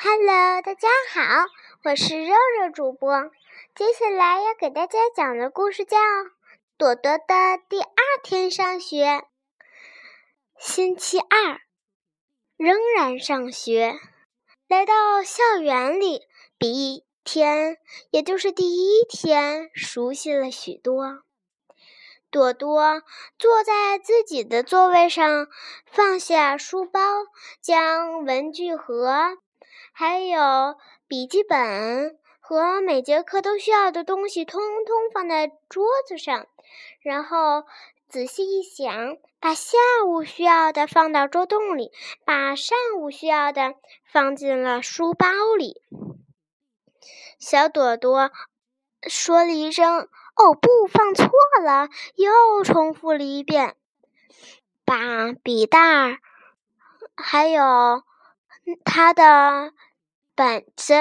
Hello，大家好，我是肉肉主播。接下来要给大家讲的故事叫《朵朵的第二天上学》。星期二，仍然上学。来到校园里，比一天，也就是第一天，熟悉了许多。朵朵坐在自己的座位上，放下书包，将文具盒、还有笔记本和每节课都需要的东西通通放在桌子上，然后仔细一想，把下午需要的放到桌洞里，把上午需要的放进了书包里。小朵朵说了一声。哦不，放错了！又重复了一遍，把笔袋儿还有他的本子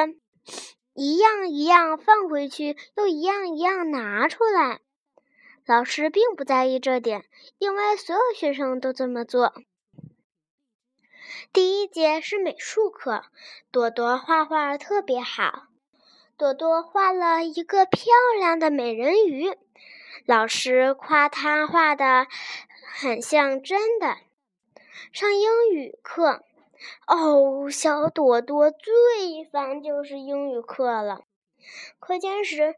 一样一样放回去，又一样一样拿出来。老师并不在意这点，因为所有学生都这么做。第一节是美术课，朵朵画画特别好。朵朵画了一个漂亮的美人鱼，老师夸她画的很像真的。上英语课，哦，小朵朵最烦就是英语课了。课间时，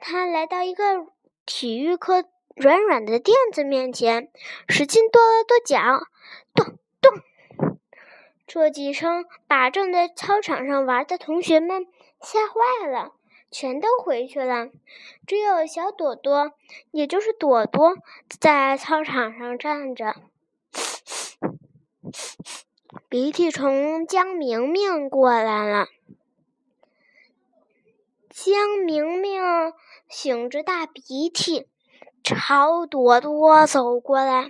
她来到一个体育课软软的垫子面前，使劲跺了跺脚，咚咚，这几声把正在操场上玩的同学们。吓坏了，全都回去了。只有小朵朵，也就是朵朵，在操场上站着。鼻涕虫江明明过来了，江明明擤着大鼻涕，朝朵朵走过来。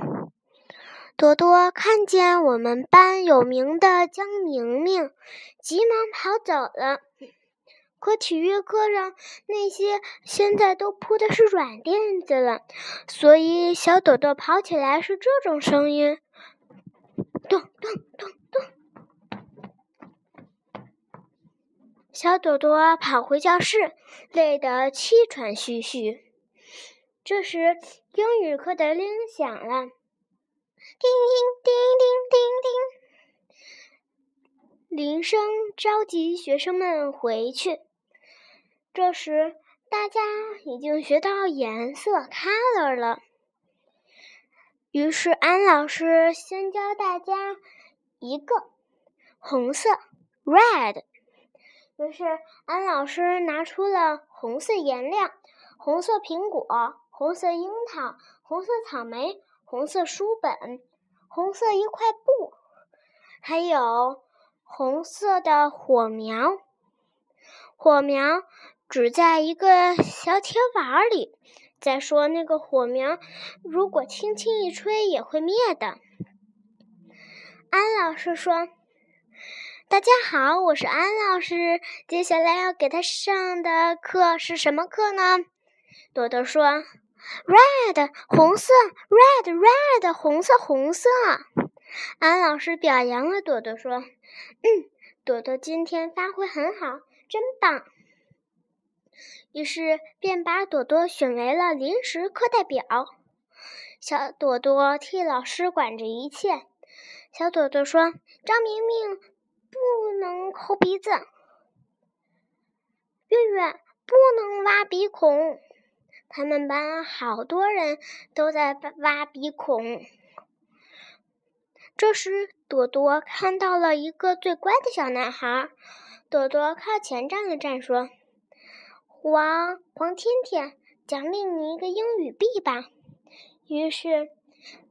朵朵看见我们班有名的江明明，急忙跑走了。可体育课上那些现在都铺的是软垫子了，所以小朵朵跑起来是这种声音：咚咚咚。小朵朵跑回教室，累得气喘吁吁。这时英语课的铃响了，叮叮叮叮叮叮，铃声召集学生们回去。这时，大家已经学到颜色 color 了。于是，安老师先教大家一个红色 red。于是，安老师拿出了红色颜料：红色苹果、红色樱桃、红色草莓、红色书本、红色一块布，还有红色的火苗。火苗。只在一个小铁碗里。再说，那个火苗如果轻轻一吹，也会灭的。安老师说：“大家好，我是安老师。接下来要给他上的课是什么课呢？”朵朵说：“Red，红色，Red，Red，红色，红色。”安老师表扬了朵朵，说：“嗯，朵朵今天发挥很好，真棒。”于是便把朵朵选为了临时课代表。小朵朵替老师管着一切。小朵朵说：“张明明不能抠鼻子，月月不能挖鼻孔。他们班好多人都在挖鼻孔。”这时，朵朵看到了一个最乖的小男孩。朵朵靠前站了站，说。黄黄天天，奖励你一个英语币吧。于是，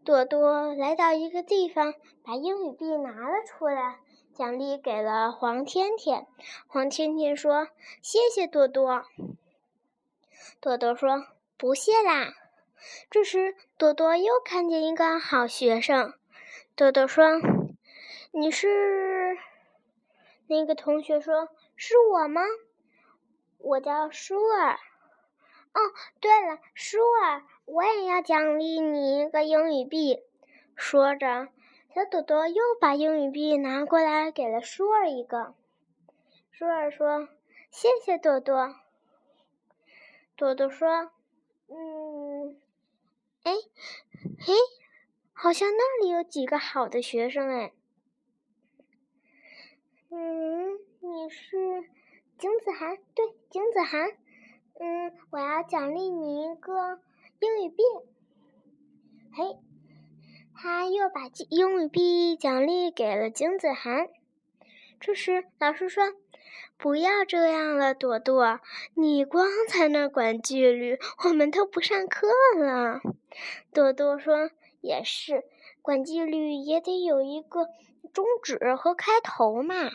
朵朵来到一个地方，把英语币拿了出来，奖励给了黄天天。黄天天说：“谢谢朵朵。”朵朵说：“不谢啦。”这时，朵朵又看见一个好学生。朵朵说：“你是？”那个同学说：“是我吗？”我叫舒尔。哦，对了，舒尔，我也要奖励你一个英语币。说着，小朵朵又把英语币拿过来给了舒儿一个。舒儿说：“谢谢朵朵。”朵朵说：“嗯，哎，嘿，好像那里有几个好的学生哎。嗯，你是景子涵？对，景子涵。嗯，我要奖励你一个英语币。嘿，他又把英语币奖励给了金子涵。这时，老师说。”不要这样了，朵朵，你光在那管纪律，我们都不上课了。朵朵说：“也是，管纪律也得有一个终止和开头嘛。”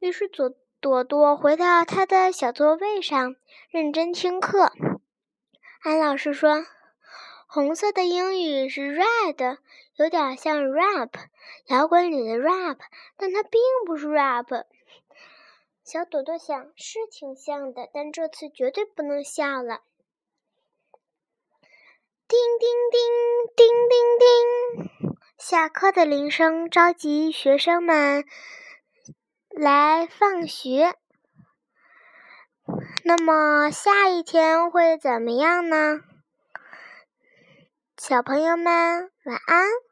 于是，朵朵朵回到他的小座位上，认真听课。安老师说：“红色的英语是 red，有点像 rap，摇滚里的 rap，但它并不是 rap。”小朵朵想，是挺像的，但这次绝对不能笑了。叮叮叮叮叮叮，下课的铃声召集学生们来放学。那么下一天会怎么样呢？小朋友们，晚安。